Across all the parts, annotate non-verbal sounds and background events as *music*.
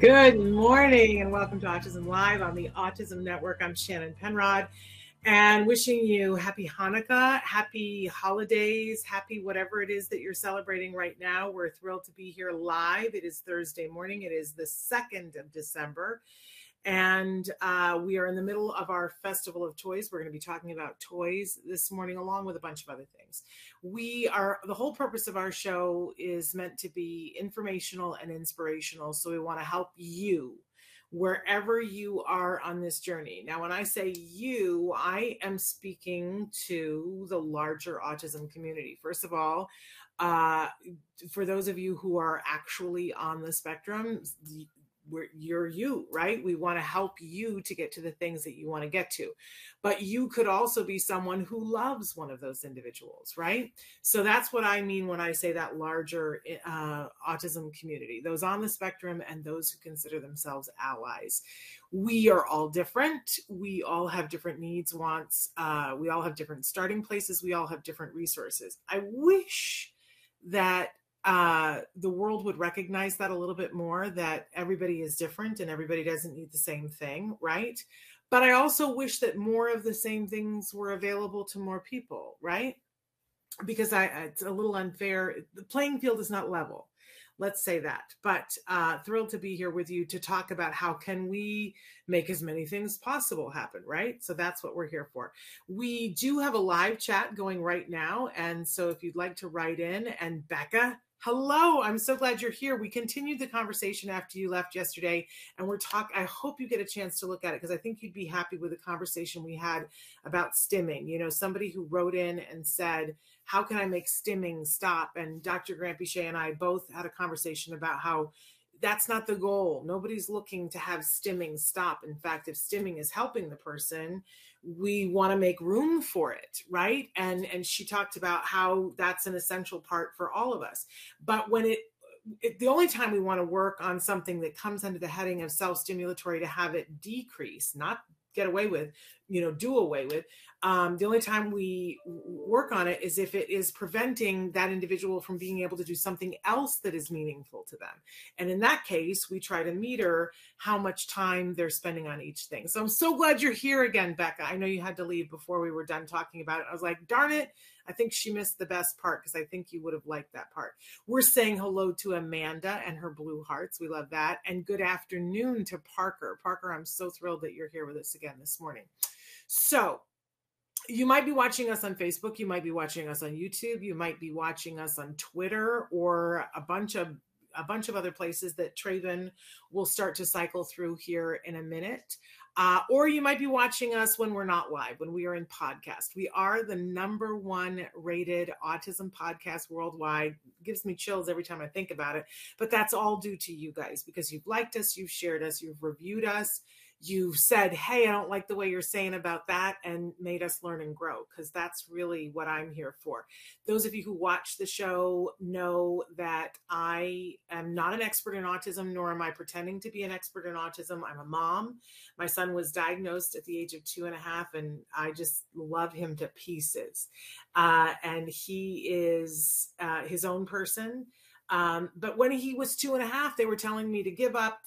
Good morning and welcome to Autism Live on the Autism Network. I'm Shannon Penrod and wishing you happy Hanukkah, happy holidays, happy whatever it is that you're celebrating right now. We're thrilled to be here live. It is Thursday morning, it is the 2nd of December. And uh, we are in the middle of our Festival of Toys. We're going to be talking about toys this morning, along with a bunch of other things. We are, the whole purpose of our show is meant to be informational and inspirational. So we want to help you wherever you are on this journey. Now, when I say you, I am speaking to the larger autism community. First of all, uh, for those of you who are actually on the spectrum, we're, you're you, right? We want to help you to get to the things that you want to get to. But you could also be someone who loves one of those individuals, right? So that's what I mean when I say that larger uh, autism community, those on the spectrum and those who consider themselves allies. We are all different. We all have different needs, wants. Uh, we all have different starting places. We all have different resources. I wish that uh, the world would recognize that a little bit more that everybody is different and everybody doesn't need the same thing, right? But I also wish that more of the same things were available to more people, right? Because I, it's a little unfair. The playing field is not level. Let's say that. But uh, thrilled to be here with you to talk about how can we make as many things possible happen, right? So that's what we're here for. We do have a live chat going right now, and so if you'd like to write in, and Becca Hello, I'm so glad you're here. We continued the conversation after you left yesterday, and we're talk. I hope you get a chance to look at it because I think you'd be happy with the conversation we had about stimming. You know, somebody who wrote in and said, "How can I make stimming stop?" And Dr. Granpeesheh and I both had a conversation about how that's not the goal. Nobody's looking to have stimming stop. In fact, if stimming is helping the person, we want to make room for it right? And and she talked about how that's an essential part for all of us. But when it, it the only time we want to work on something that comes under the heading of self-stimulatory to have it decrease not get away with you know do away with um, the only time we work on it is if it is preventing that individual from being able to do something else that is meaningful to them and in that case we try to meter how much time they're spending on each thing so i'm so glad you're here again becca i know you had to leave before we were done talking about it i was like darn it I think she missed the best part because I think you would have liked that part. We're saying hello to Amanda and her blue hearts. We love that. And good afternoon to Parker. Parker, I'm so thrilled that you're here with us again this morning. So, you might be watching us on Facebook, you might be watching us on YouTube, you might be watching us on Twitter or a bunch of a bunch of other places that Traven will start to cycle through here in a minute. Uh, or you might be watching us when we're not live, when we are in podcast. We are the number one rated autism podcast worldwide. Gives me chills every time I think about it. But that's all due to you guys because you've liked us, you've shared us, you've reviewed us you said, Hey, I don't like the way you're saying about that, and made us learn and grow, because that's really what I'm here for. Those of you who watch the show know that I am not an expert in autism, nor am I pretending to be an expert in autism. I'm a mom. My son was diagnosed at the age of two and a half, and I just love him to pieces. Uh, and he is uh, his own person. Um, but when he was two and a half, they were telling me to give up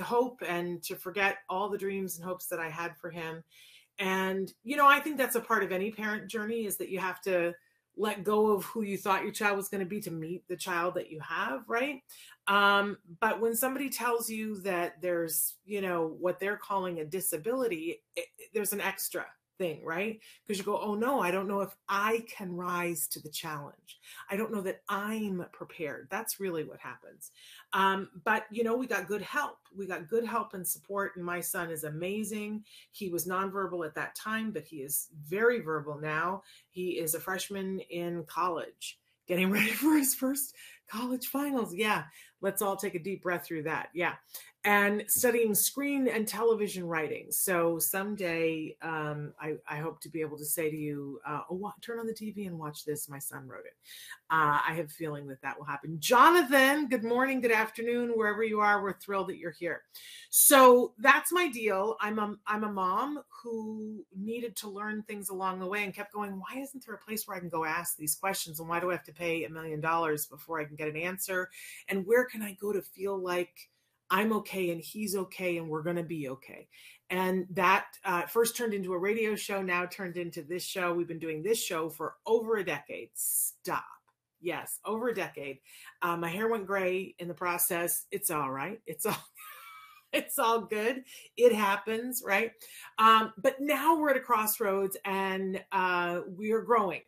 hope and to forget all the dreams and hopes that I had for him. And, you know, I think that's a part of any parent journey is that you have to let go of who you thought your child was going to be to meet the child that you have, right? Um, but when somebody tells you that there's, you know, what they're calling a disability, it, there's an extra thing, right? Because you go, oh no, I don't know if I can rise to the challenge. I don't know that I'm prepared. That's really what happens. Um, but you know, we got good help. We got good help and support. And my son is amazing. He was nonverbal at that time, but he is very verbal now. He is a freshman in college, getting *laughs* ready for his first college finals. Yeah, let's all take a deep breath through that. Yeah. And studying screen and television writing. So someday, um, I, I, hope to be able to say to you, uh, oh, turn on the TV and watch this. My son wrote it. Uh, I have a feeling that that will happen. Jonathan, good morning, good afternoon, wherever you are. We're thrilled that you're here. So that's my deal. I'm a, I'm a mom who needed to learn things along the way and kept going, why isn't there a place where I can go ask these questions? And why do I have to pay a million dollars before I can get an answer? And where can I go to feel like I'm okay and he's okay and we're going to be okay. And that uh, first turned into a radio show, now turned into this show. We've been doing this show for over a decade. Stop. Yes, over a decade. Uh, my hair went gray in the process. It's all right. It's all. *laughs* it's all good. It happens, right? Um, but now we're at a crossroads and uh, we are growing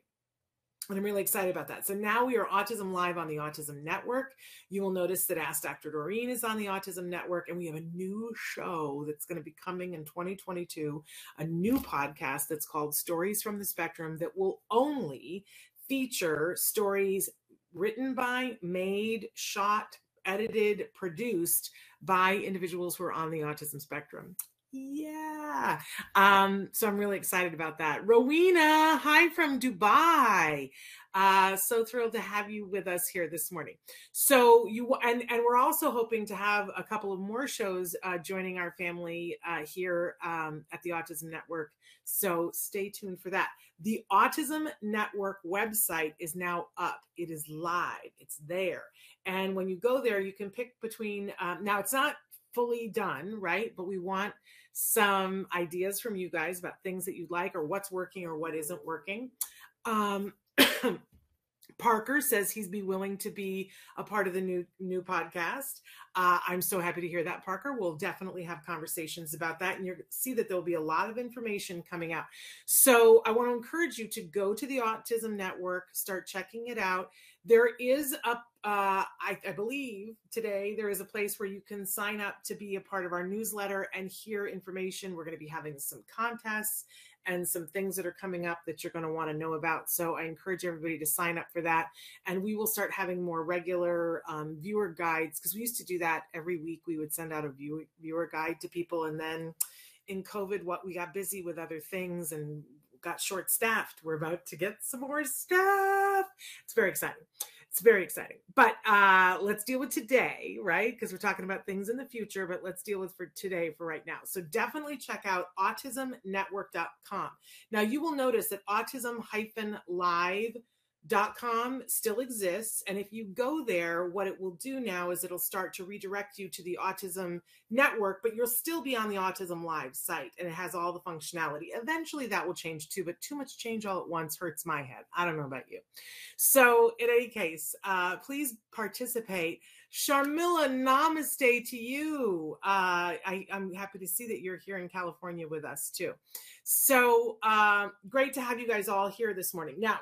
and I'm really excited about that. So now we are Autism Live on the Autism Network. You will notice that Ask Dr. Doreen is on the Autism Network, and we have a new show that's going to be coming in 2022, a new podcast that's called Stories from the Spectrum that will only feature stories written by, made, shot, edited, produced by individuals who are on the autism spectrum. Yeah. Um, so I'm really excited about that. Rowena, hi from Dubai. Uh, so thrilled to have you with us here this morning. So you and and we're also hoping to have a couple of more shows uh, joining our family uh, here um, at the Autism Network. So stay tuned for that. The Autism Network website is now up. It is live. It's there. And when you go there, you can pick between. Um, now it's not fully done, right? But we want some ideas from you guys about things that you'd like or what's working or what isn't working. Um, *coughs* Parker says he's be willing to be a part of the new new podcast. Uh, I'm so happy to hear that, Parker. We'll definitely have conversations about that, and you'll see that there'll be a lot of information coming out. So I want to encourage you to go to the Autism Network, start checking it out. There is a, uh, I, I believe today there is a place where you can sign up to be a part of our newsletter and hear information. We're going to be having some contests and some things that are coming up that you're going to want to know about. So I encourage everybody to sign up for that. And we will start having more regular um, viewer guides because we used to do that every week. We would send out a view, viewer guide to people. And then in COVID, what we got busy with other things and got short staffed. We're about to get some more staff. It's very exciting it's very exciting. But uh, let's deal with today, right? Because we're talking about things in the future, but let's deal with for today for right now. So definitely check out autismnetwork.com. Now you will notice that autism live dot com still exists and if you go there what it will do now is it'll start to redirect you to the autism network but you'll still be on the autism live site and it has all the functionality eventually that will change too but too much change all at once hurts my head i don't know about you so in any case uh, please participate Sharmila, namaste to you. Uh, I, am happy to see that you're here in California with us too. So uh, great to have you guys all here this morning. Now,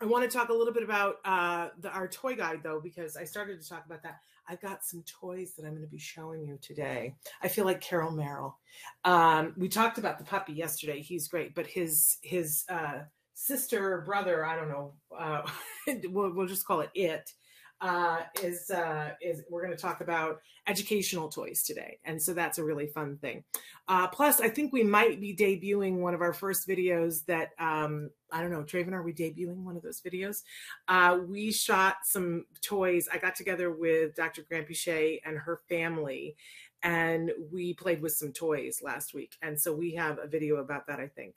I want to talk a little bit about uh, the, our toy guide, though, because I started to talk about that. I've got some toys that I'm going to be showing you today. I feel like Carol Merrill. Um, we talked about the puppy yesterday. He's great, but his his uh, sister or brother, I don't know, uh, *laughs* we'll, we'll just call it it, uh, is uh, is we're going to talk about educational toys today, and so that's a really fun thing. Uh, plus, I think we might be debuting one of our first videos that um, I don't know, Traven, are we debuting one of those videos? Uh, we shot some toys. I got together with Dr. Granpeesheh and her family, and we played with some toys last week, and so we have a video about that. I think.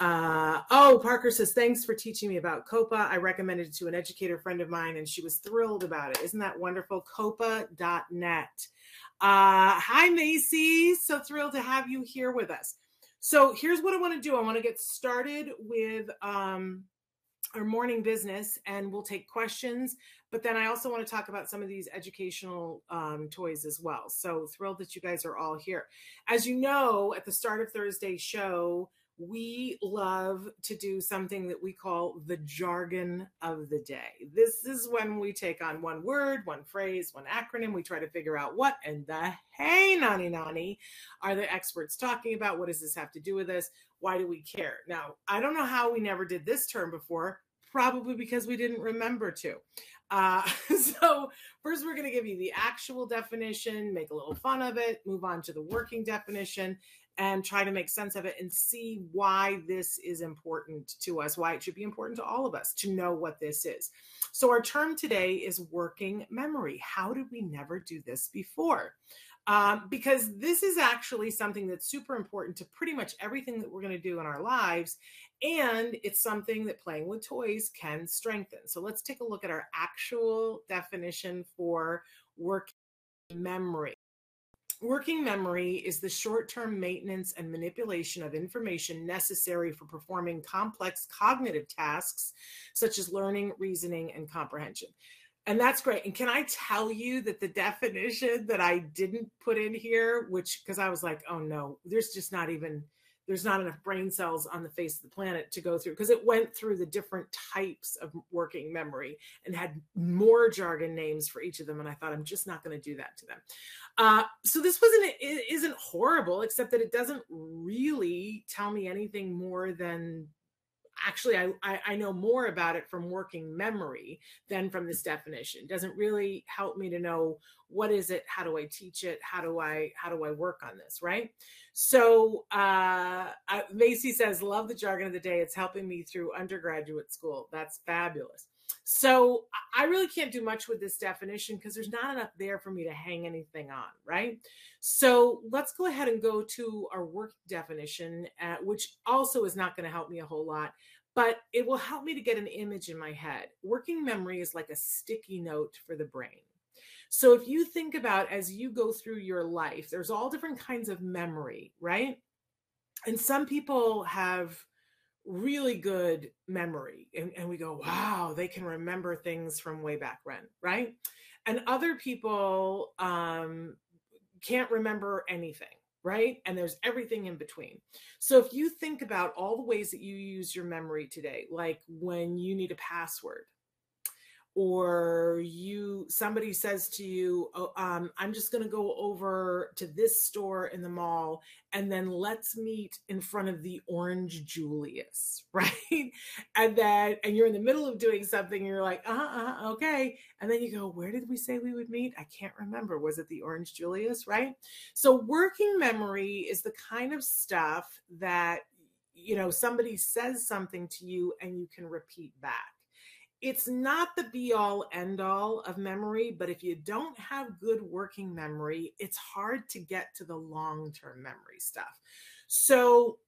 Uh, oh, Parker says, thanks for teaching me about COPA. I recommended it to an educator friend of mine and she was thrilled about it. Isn't that wonderful? COPA.net. Uh, hi, Macy. So thrilled to have you here with us. So here's what I want to do. I want to get started with um, our morning business and we'll take questions. But then I also want to talk about some of these educational um, toys as well. So thrilled that you guys are all here. As you know, at the start of Thursday's show, we love to do something that we call the jargon of the day. This is when we take on one word, one phrase, one acronym. We try to figure out what and the hey nani nani are the experts talking about. What does this have to do with us? Why do we care? Now, I don't know how we never did this term before. probably because we didn't remember to. Uh, *laughs* so, first, we're going to give you the actual definition, make a little fun of it, move on to the working definition, and try to make sense of it and see why this is important to us, why it should be important to all of us to know what this is. So, our term today is working memory. How did we never do this before? Um, because this is actually something that's super important to pretty much everything that we're going to do in our lives. And it's something that playing with toys can strengthen. So let's take a look at our actual definition for working memory. Working memory is the short term maintenance and manipulation of information necessary for performing complex cognitive tasks such as learning, reasoning, and comprehension. And that's great. And can I tell you that the definition that I didn't put in here, which because I was like, oh no, there's just not even there's not enough brain cells on the face of the planet to go through because it went through the different types of working memory and had more jargon names for each of them and i thought i'm just not going to do that to them. Uh, so this wasn't it isn't horrible except that it doesn't really tell me anything more than actually I, I, know more about it from working memory than from this definition. It doesn't really help me to know what is it how do i teach it how do i how do i work on this right? So uh, macy says love the jargon of the day. It's helping me through undergraduate school. That's fabulous. So I really can't do much with this definition because there's not enough there for me to hang anything on, right? So let's go ahead and go to our work definition, uh, which also is not going to help me a whole lot, but it will help me to get an image in my head. Working memory is like a sticky note for the brain. So if you think about as you go through your life, there's all different kinds of memory, right? And some people have really good memory and, and we go wow they can remember things from way back when right and other people um, can't remember anything right? And there's everything in between. So if you think about all the ways that you use your memory today like when you need a password or you somebody says to you oh, um, i'm just going to go over to this store in the mall and then let's meet in front of the orange julius *laughs* right? And then and you're in the middle of doing something you're like uh-huh, uh-huh okay and then you go where did we say we would meet? I can't remember. Was it the orange julius right? So working memory is the kind of stuff that you know somebody says something to you and you can repeat back it's not the be all end all of memory, but if you don't have good working memory, it's hard to get to the long term memory stuff. So,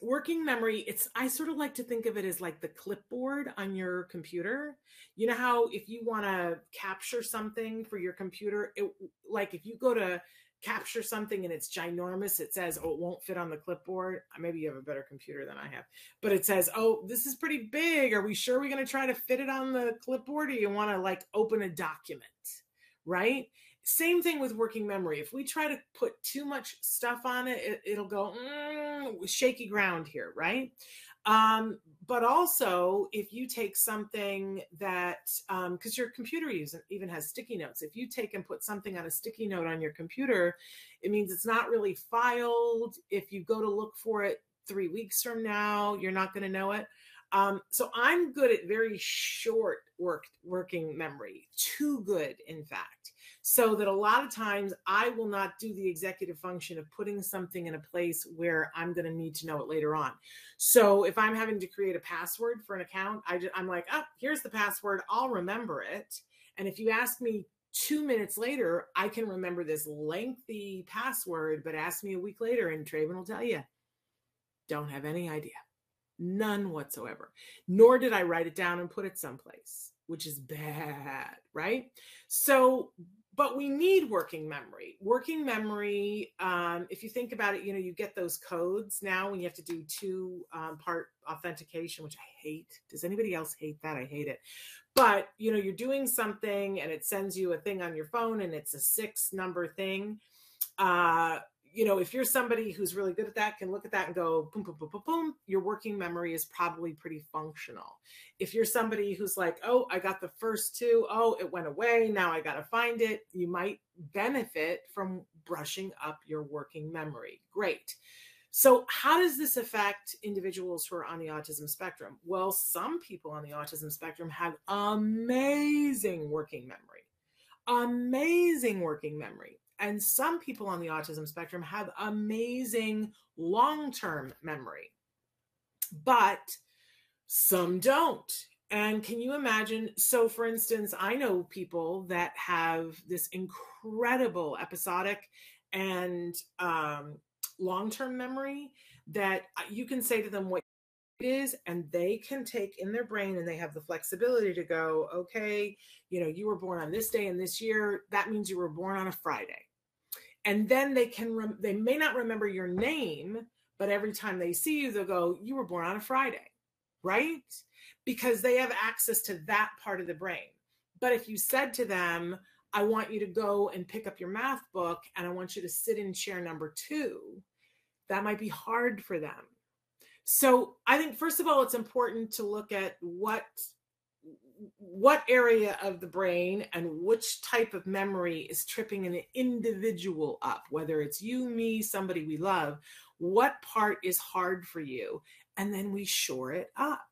working memory, it's, I sort of like to think of it as like the clipboard on your computer. You know how if you want to capture something for your computer, it, like if you go to capture something and it's ginormous, it says, oh, it won't fit on the clipboard. Maybe you have a better computer than I have, but it says, oh, this is pretty big. Are we sure we're going to try to fit it on the clipboard or you want to like open a document? Right? Same thing with working memory. If we try to put too much stuff on it, it will go mm, shaky ground here, right? Um, but also, if you take something that, because um, your computer even has sticky notes, if you take and put something on a sticky note on your computer, it means it's not really filed. If you go to look for it three weeks from now, you're not going to know it. Um, so I'm good at very short work working memory, too good, in fact so that a lot of times I will not do the executive function of putting something in a place where I'm going to need to know it later on. So if I'm having to create a password for an account, I just, I'm like, oh, here's the password. I'll remember it. And if you ask me two minutes later, I can remember this lengthy password, but ask me a week later and Traven will tell you, don't have any idea. None whatsoever. Nor did I write it down and put it someplace, which is bad, right? So but we need working memory. Working memory um, if you think about it you know you get those codes now when you have to do two um, part authentication which i hate. Does anybody else hate that? I hate it. But you know you're doing something and it sends you a thing on your phone and it's a six number thing uh, you know, if you're somebody who's really good at that, can look at that and go boom, boom, boom, boom, boom, your working memory is probably pretty functional. If you're somebody who's like, oh, I got the first two, oh, it went away, now I got to find it, you might benefit from brushing up your working memory. Great. So, how does this affect individuals who are on the autism spectrum? Well, some people on the autism spectrum have amazing working memory, amazing working memory. And some people on the autism spectrum have amazing long term memory, but some don't. And can you imagine? So, for instance, I know people that have this incredible episodic and um, long term memory that you can say to them what it is and they can take in their brain and they have the flexibility to go okay you know you were born on this day and this year that means you were born on a friday and then they can rem- they may not remember your name but every time they see you they'll go you were born on a friday right because they have access to that part of the brain but if you said to them I want you to go and pick up your math book and I want you to sit in chair number two, that might be hard for them. So I think first of all, it's important to look at what what area of the brain and which type of memory is tripping an individual up, whether it's you, me, somebody we love, what part is hard for you, and then we shore it up.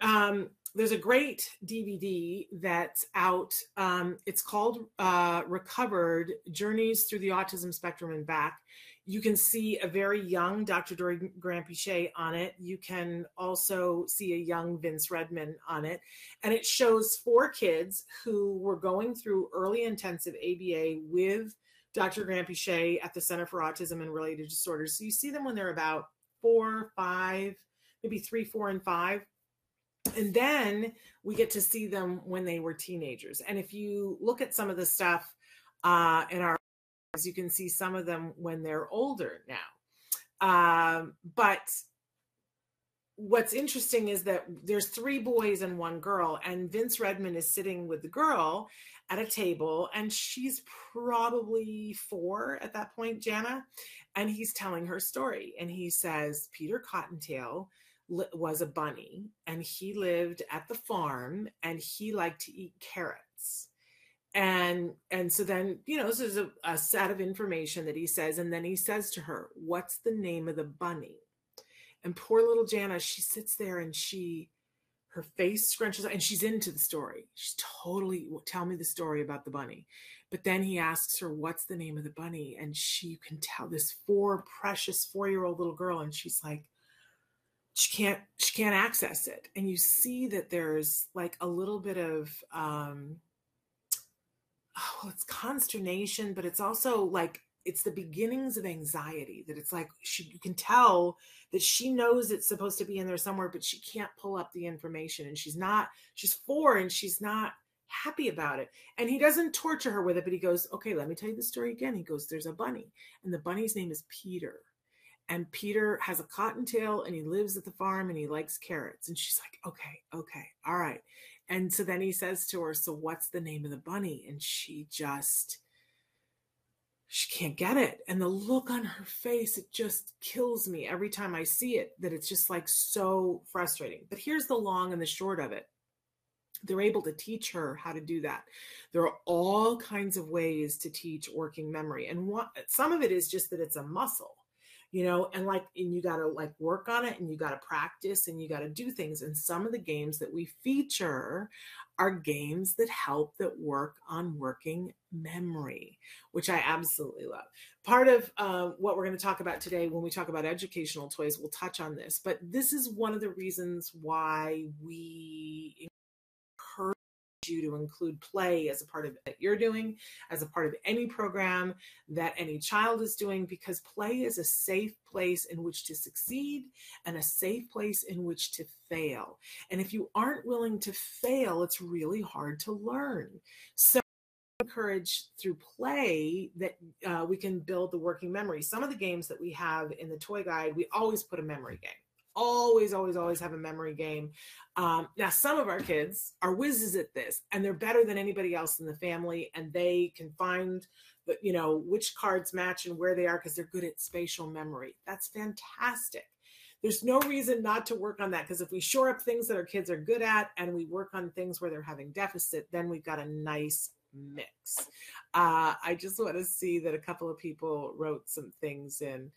Um, there's a great DVD that's out. Um, it's called uh, Recovered Journeys Through the Autism Spectrum and Back. You can see a very young Dr. Dory Granpeesheh on it. You can also see a young Vince Redman on it. And it shows four kids who were going through early intensive ABA with Dr. Granpeesheh at the Center for Autism and Related Disorders. So you see them when they're about four, five, maybe three, four, and five and then we get to see them when they were teenagers. And if you look at some of the stuff uh, in our, you can see some of them when they're older now. Um, but what's interesting is that there's three boys and one girl, and Vince Redmond is sitting with the girl at a table, and she's probably four at that point, Jana, and he's telling her story. And he says, Peter Cottontail was a bunny and he lived at the farm and he liked to eat carrots and and so then you know this is a, a, set of information that he says and then he says to her what's the name of the bunny? And poor little jana she sits there and she her face scrunches and she's into the story. She's totally tell me the story about the bunny. But then he asks her what's the name of the bunny? And she you can tell this four precious four year old little girl and she's like she can't she can't access it. And you see that there's like a little bit of um oh, it's consternation but it's also like it's the beginnings of anxiety that it's like she you can tell that she knows it's supposed to be in there somewhere but she can't pull up the information and she's not she's four and she's not happy about it and he doesn't torture her with it but he goes okay let me tell you the story again he goes there's a bunny and the bunny's name is peter and Peter has a cottontail and he lives at the farm and he likes carrots. And she's like, okay, okay, all right. And so then he says to her, so what's the name of the bunny? And she just, she can't get it. And the look on her face, it just kills me every time I see it, that it's just like so frustrating. But here's the long and the short of it they're able to teach her how to do that. There are all kinds of ways to teach working memory. And what, some of it is just that it's a muscle you know and like and you got to like work on it and you got to practice and you got to do things and some of the games that we feature are games that help that work on working memory which i absolutely love. Part of uh, what we're going to talk about today when we talk about educational toys we'll touch on this but this is one of the reasons why we you to include play as a part of that you're doing, as a part of any program that any child is doing, because play is a safe place in which to succeed and a safe place in which to fail. And if you aren't willing to fail, it's really hard to learn. So encourage through play that uh, we can build the working memory. Some of the games that we have in the toy guide, we always put a memory game always, always, always have a memory game. Um, now, some of our kids are whizzes at this, and they're better than anybody else in the family, and they can find the, you know, which cards match and where they are because they're good at spatial memory. That's fantastic. There's no reason not to work on that because if we shore up things that our kids are good at and we work on things where they're having deficit, then we've got a nice mix. Uh, I just want to see that a couple of people wrote some things in.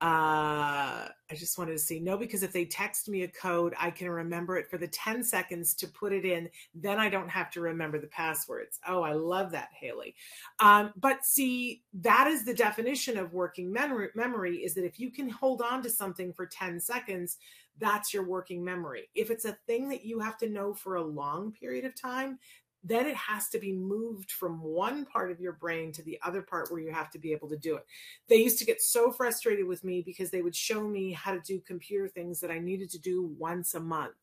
Uh, I just wanted to see no, because if they text me a code, I can remember it for the 10 seconds to put it in. Then I don't have to remember the passwords. Oh, I love that, Haley. Um, but see, that is the definition of working memory, memory is that if you can hold on to something for 10 seconds, that's your working memory. If it's a thing that you have to know for a long period of time, then it has to be moved from one part of your brain to the other part where you have to be able to do it. They used to get so frustrated with me because they would show me how to do computer things that I needed to do once a month.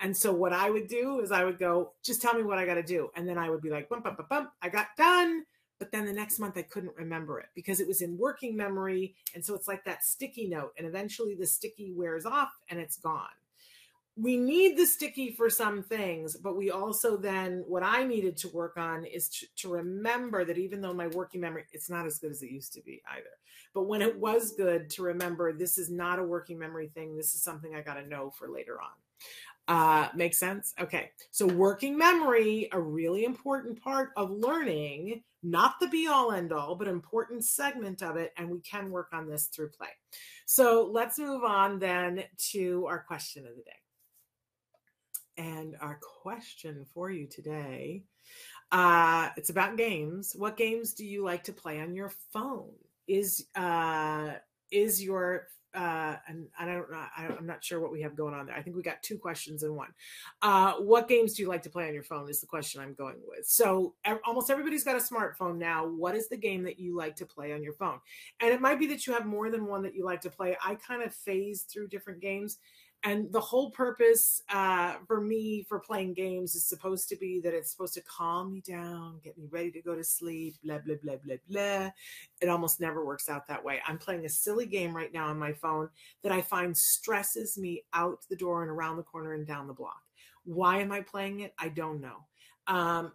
And so what I would do is I would go, just tell me what I got to do. And then I would be like, bump, bump, bump, bump, I got done. But then the next month I couldn't remember it because it was in working memory. And so it's like that sticky note. And eventually the sticky wears off and it's gone we need the sticky for some things, but we also then, what I needed to work on is to, to, remember that even though my working memory, it's not as good as it used to be either. But when it was good, to remember this is not a working memory thing. This is something I got to know for later on. Uh, makes sense? Okay. So, working memory, a really important part of learning, not the be all end all, but important segment of it. And we can work on this through play. So, let's move on then to our question of the day. And our question for you today, uh, it's about games. What games do you like to play on your phone? Is uh, is your uh, and I don't know, I am not sure what we have going on there. I think we got two questions in one. Uh, what games do you like to play on your phone is the question I'm going with. So almost everybody's got a smartphone now. What is the game that you like to play on your phone? And it might be that you have more than one that you like to play. I kind of phase through different games and the whole purpose uh, for me for playing games is supposed to be that it's supposed to calm me down get me ready to go to sleep blah blah blah blah blah. It almost never works out that way. I'm playing a silly game right now on my phone that i find stresses me out the door and around the corner and down the block. Why am i playing it? I don't know. Um,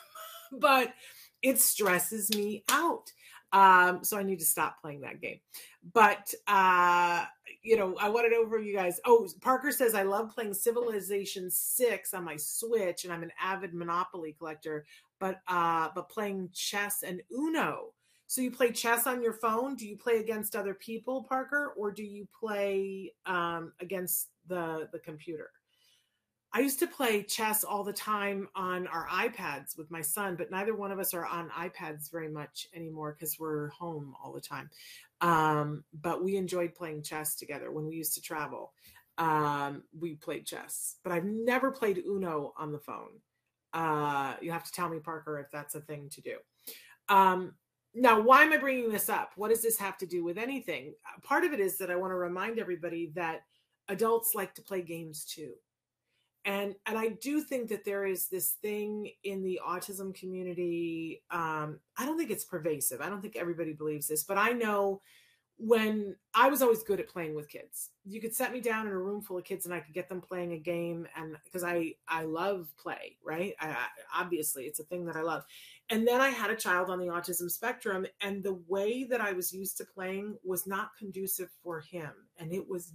*laughs* but it stresses me out. Um, so I need to stop playing that game. But uh, you know, I wanted over you guys. Oh, Parker says I love playing Civilization Six on my Switch, and I'm an avid Monopoly collector. But uh, but playing chess and Uno. So you play chess on your phone? Do you play against other people, Parker, or do you play um, against the the computer? I used to play chess all the time on our iPads with my son, but neither one of us are on iPads very much anymore because we're home all the time. Um, but we enjoyed playing chess together when we used to travel. Um, we played chess, but I've never played Uno on the phone. Uh, you have to tell me, Parker, if that's a thing to do. Um, now, why am I bringing this up? What does this have to do with anything? Part of it is that I want to remind everybody that adults like to play games too and and i do think that there is this thing in the autism community um, i don't think it's pervasive i don't think everybody believes this but i know when i was always good at playing with kids. You could set me down in a room full of kids and i could get them playing a game and because i i love play right? I, I, obviously it's a thing that i love. And then i had a child on the autism spectrum and the way that i was used to playing was not conducive for him and it was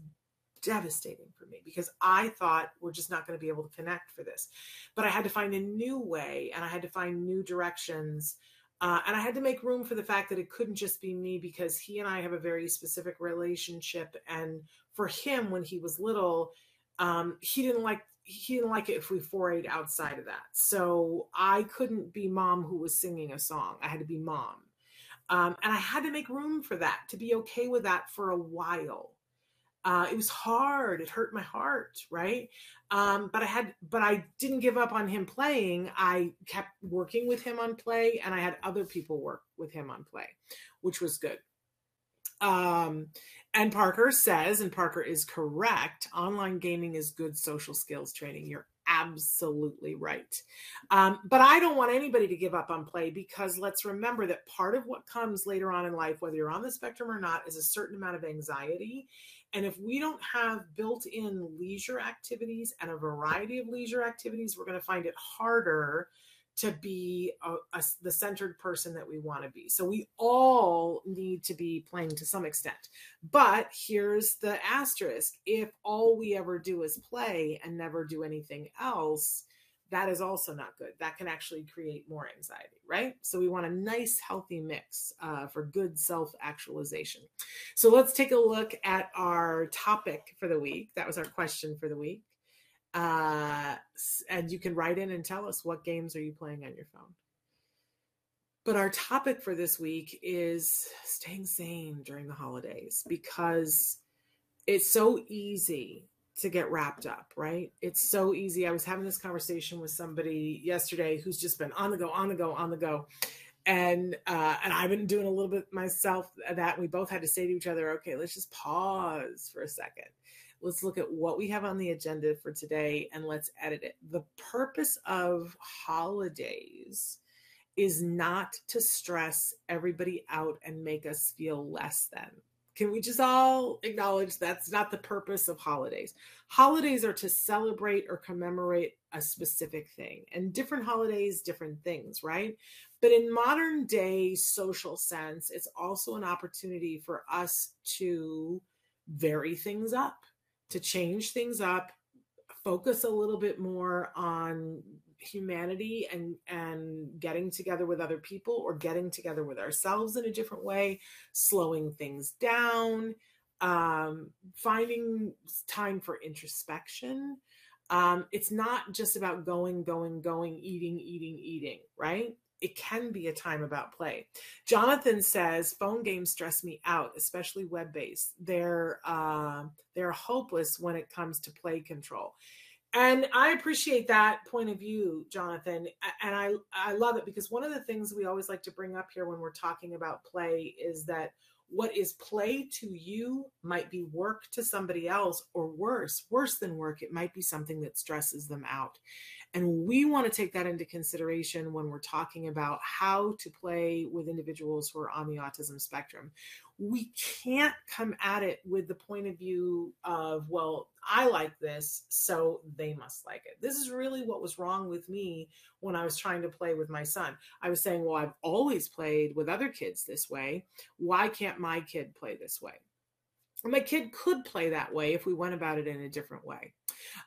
devastating for me because I thought we're just not going to be able to connect for this. But I had to find a new way and I had to find new directions. Uh, and I had to make room for the fact that it couldn't just be me because he and I have a very specific relationship. And for him, when he was little, um, he didn't like he didn't like it if we forayed outside of that. So I couldn't be mom who was singing a song. I had to be mom. Um, and I had to make room for that to be okay with that for a while uh, it was hard. It hurt my heart, right? Um, but I had, but I didn't give up on him playing. I kept working with him on play, and I had other people work with him on play, which was good. Um, and Parker says, and Parker is correct, online gaming is good social skills training. You're absolutely right. Um, but I don't want anybody to give up on play because let's remember that part of what comes later on in life, whether you're on the spectrum or not, is a certain amount of anxiety and if we don't have built in leisure activities and a variety of leisure activities, we're going to find it harder to be a, a, the centered person that we want to be. So we all need to be playing to some extent. But here's the asterisk if all we ever do is play and never do anything else, that is also not good. That can actually create more anxiety, right? So we want a nice, healthy mix uh, for good self actualization. So let's take a look at our topic for the week. That was our question for the week. Uh, and you can write in and tell us what games are you playing on your phone. But our topic for this week is staying sane during the holidays because it's so easy to get wrapped up, right? It's so easy. I was having this conversation with somebody yesterday who's just been on the go, on the go, on the go. And uh, and I've been doing a little bit myself that we both had to say to each other, okay, let's just pause for a second. Let's look at what we have on the agenda for today and let's edit it. The purpose of holidays is not to stress everybody out and make us feel less than. Can we just all acknowledge that's not the purpose of holidays? Holidays are to celebrate or commemorate a specific thing, and different holidays, different things, right? But in modern day social sense, it's also an opportunity for us to vary things up, to change things up, focus a little bit more on humanity and and getting together with other people or getting together with ourselves in a different way slowing things down um finding time for introspection um it's not just about going going going eating eating eating right it can be a time about play. Jonathan says phone games stress me out, especially web based. They're uh, they're hopeless when it comes to play control and i appreciate that point of view jonathan and i i love it because one of the things we always like to bring up here when we're talking about play is that what is play to you might be work to somebody else or worse worse than work it might be something that stresses them out and we want to take that into consideration when we're talking about how to play with individuals who are on the autism spectrum. We can't come at it with the point of view of, well, I like this, so they must like it. This is really what was wrong with me when I was trying to play with my son. I was saying, well, I've always played with other kids this way. Why can't my kid play this way? My kid could play that way if we went about it in a different way.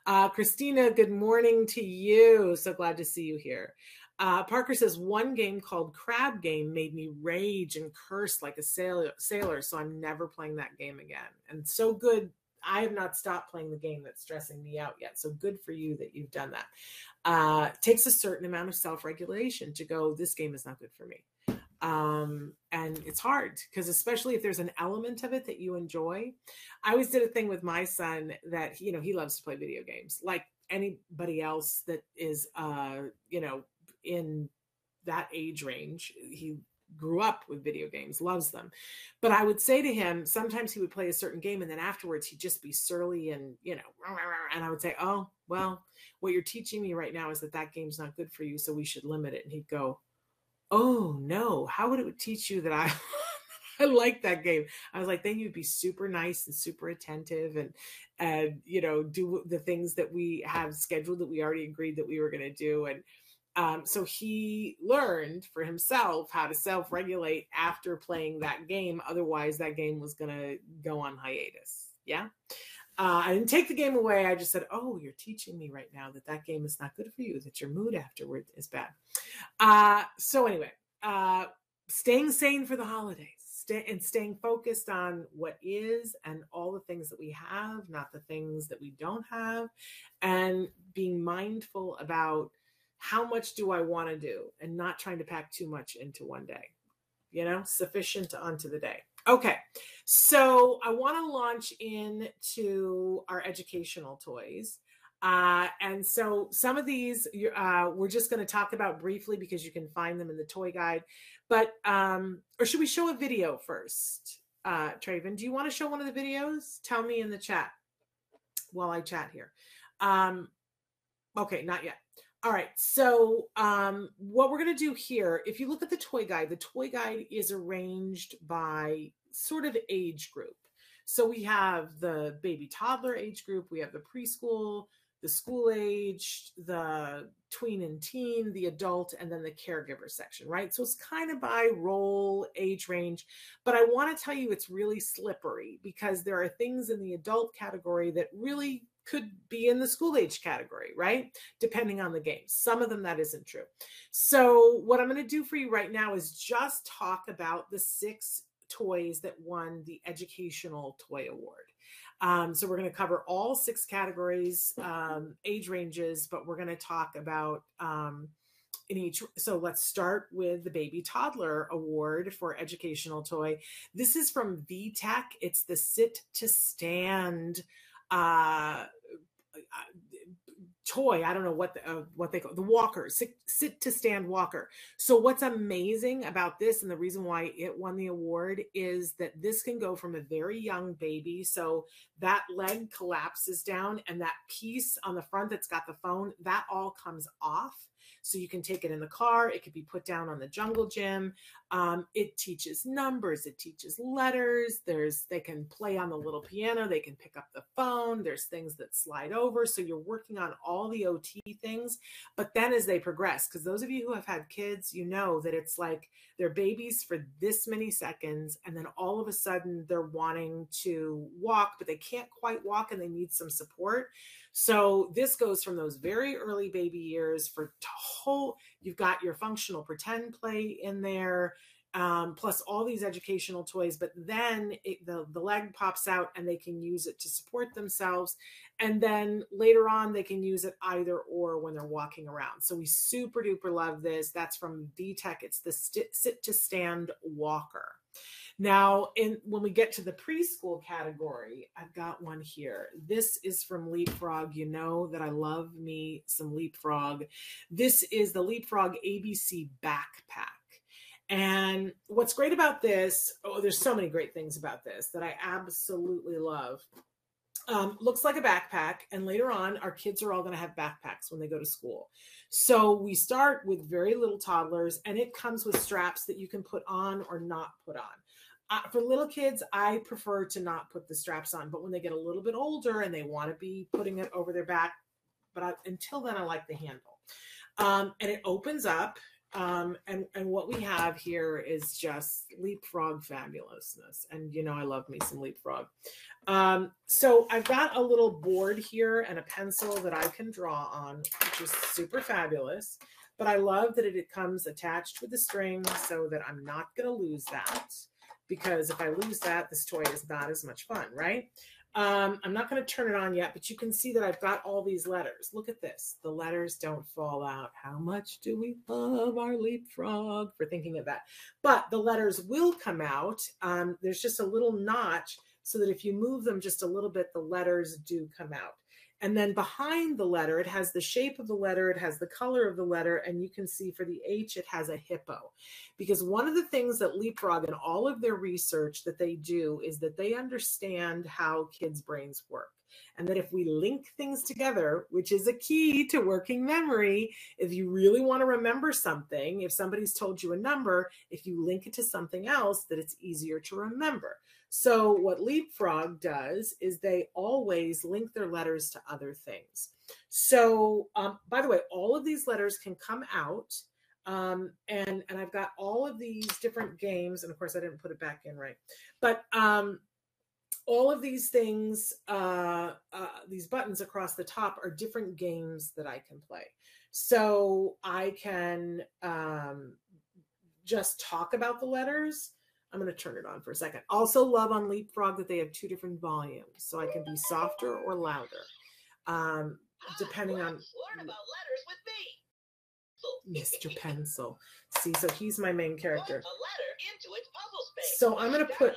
Uh, Christina, good morning to you. So glad to see you here. Uh, Parker says one game called Crab Game made me rage and curse like a sailor, so I'm never playing that game again. And so good. I have not stopped playing the game that's stressing me out yet. So good for you that you've done that. Uh, takes a certain amount of self regulation to go, this game is not good for me um, and it's hard because especially if there's an element of it that you enjoy. I always did a thing with my son that you know he loves to play video games like anybody else that is uh you know in that age range he grew up with video games loves them. But i would say to him sometimes he would play a certain game and then afterwards he'd just be surly and you know and i would say oh well what you're teaching me right now is that that game's not good for you so we should limit it and he'd go oh no, how would it teach you that I *laughs* I like that game. I was like, then you'd be super nice and super attentive and and you know do the things that we have scheduled that we already agreed that we were going to do. And um, so he learned for himself how to self-regulate after playing that game. Otherwise that game was going to go on hiatus. Yeah uh, I didn't take the game away. I just said, "Oh, you're teaching me right now that that game is not good for you. That your mood afterward is bad." Uh, so anyway, uh, staying sane for the holidays, stay, and staying focused on what is and all the things that we have, not the things that we don't have, and being mindful about how much do I want to do, and not trying to pack too much into one day. You know, sufficient onto the day. Okay, so I want to launch into our educational toys. Uh, and so some of these uh, we're just going to talk about briefly because you can find them in the toy guide. But, um, or should we show a video first? Uh, Traven, do you want to show one of the videos? Tell me in the chat while I chat here. Um, okay, not yet. All right. So, um, what we're going to do here, if you look at the toy guide, the toy guide is arranged by sort of age group. So, we have the baby toddler age group, we have the preschool, the school age, the tween and teen, the adult, and then the caregiver section, right? So it's kind of by role, age range. But I want to tell you it's really slippery because there are things in the adult category that really could be in the school age category, right? Depending on the game. Some of them that isn't true. So, what I'm going to do for you right now is just talk about the six toys that won the Educational Toy Award. Um, so we're going to cover all six categories, um, age ranges, but we're going to talk about um, in each. So let's start with the Baby Toddler Award for Educational Toy. This is from VTech. It's the Sit to Stand uh, toy. I don't know what the, uh, what they call the walker, sit, sit to stand walker. So what's amazing about this and the reason why it won the award is that this can go from a very young baby. So that leg collapses down and that piece on the front that's got the phone, that all comes off so you can take it in the car. It could be put down on the jungle gym. Um, it teaches numbers. It teaches letters. There's they can play on the little piano. They can pick up the phone. There's things that slide over. So you're working on all the OT things. But then as they progress, because those of you who have had kids, you know that it's like they're babies for this many seconds, and then all of a sudden they're wanting to walk, but they can't quite walk and they need some support. So this goes from those very early baby years for whole, you've got your functional pretend play in there, um, plus all these educational toys, but then it, the, the leg pops out and they can use it to support themselves. And then later on, they can use it either or when they're walking around. So we super duper love this. That's from VTech. It's the st- sit to stand walker. Now, in when we get to the preschool category, I've got one here. This is from Leapfrog. You know that I love me some Leapfrog. This is the Leapfrog ABC backpack. And what's great about this, oh, there's so many great things about this that I absolutely love. Um, looks like a backpack, and later on, our kids are all going to have backpacks when they go to school. So we start with very little toddlers, and it comes with straps that you can put on or not put on uh, for little kids, I prefer to not put the straps on. But when they get a little bit older and they want to be putting it over their back, but I, until then, I like the handle. Um, and it opens up. Um, and and what we have here is just leapfrog fabulousness. And you know, I love me some leapfrog. Um, so I've got a little board here and a pencil that I can draw on, which is super fabulous. But I love that it, it comes attached with the string so that I'm not going to lose that because if I lose that, this toy is not as much fun, right? Um, I'm not going to turn it on yet, but you can see that I've got all these letters. Look at this. The letters don't fall out. How much do we love our leapfrog for thinking of that? But the letters will come out. Um, there's just a little notch so that if you move them just a little bit, the letters do come out. And then behind the letter, it has the shape of the letter, it has the color of the letter, and you can see for the H, it has a hippo. Because one of the things that Leapfrog and all of their research that they do is that they understand how kids' brains work. And that if we link things together, which is a key to working memory, if you really want to remember something, if somebody's told you a number, if you link it to something else, that it's easier to remember. So, what Leapfrog does is they always link their letters to other things. So, um, by the way, all of these letters can come out. Um, and and I've got all of these different games, and of course I didn't put it back in right, but um, all of these things, uh, uh, these buttons across the top are different games that I can play. So I can um, just talk about the letters. I'm going to turn it on for a second. Also, love on Leapfrog that they have two different volumes, so I can be softer or louder, um, depending on. Learn about letters with me, Mr. Pencil. See, so he's my main character. So I'm going to put.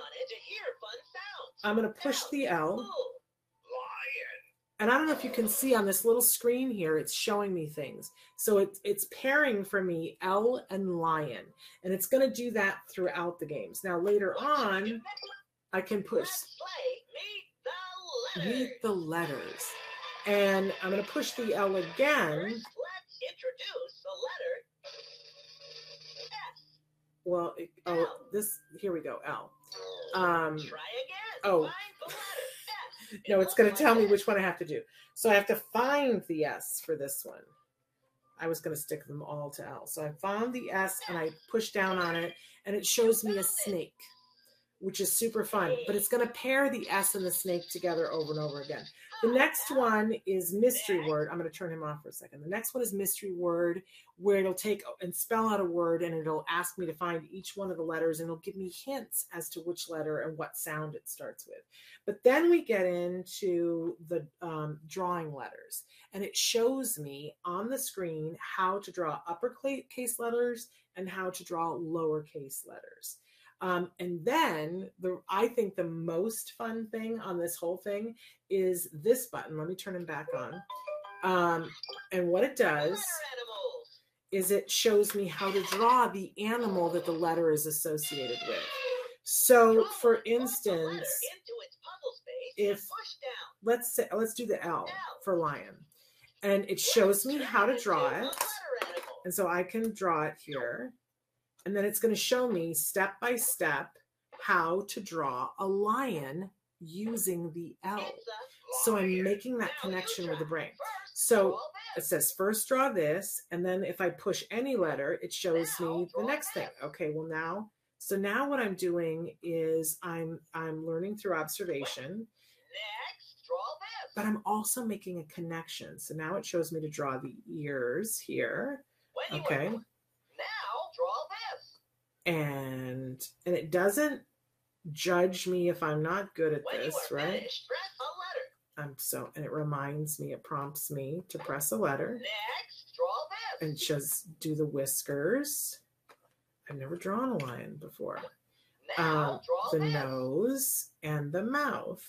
I'm going to push the L. And I don't know if you can see on this little screen here, it's showing me things. So it's it's pairing for me L and lion. And it's going to do that throughout the games. Now later on, I can push meet the, meet the letters. And I'm going to push the L again. Let's introduce the letter S. Well, it, oh, this here we go, L. Um, Try again. Oh. *laughs* no, it's going to tell me which one I have to do. So I have to find the S for this one. I was going to stick them all to L. So I found the S and I push down on it and it shows me a snake, which is super fun. But it's going to pair the S and the snake together over and over again. The next one is mystery word. I'm going to turn him off for a second. The next one is mystery word, where it'll take and spell out a word and it'll ask me to find each one of the letters and it'll give me hints as to which letter and what sound it starts with. But then we get into the um, drawing letters and it shows me on the screen how to draw uppercase letters and how to draw lowercase letters. Um, and then the I think the most fun thing on this whole thing is this button. Let me turn him back on. Um, and what it does is it shows me how to draw the animal that the letter is associated with. So, for instance, if let's say let's do the L for lion, and it shows me how to draw it, and so I can draw it here. And then it's going to show me step by step how to draw a lion using the L. So I'm making that connection with the brain. So it says first draw this, and then if I push any letter, it shows me the next thing. Okay, well now, so now what I'm doing is I'm I'm learning through observation. But I'm also making a connection. So now it shows me to draw the ears here. Okay and and it doesn't judge me if I'm not good at when this, right? Finished, I'm so and it reminds me, it prompts me to press a letter. Next, draw this. And just do the whiskers. I've never drawn a lion before. Now, um, the this. nose and the mouth.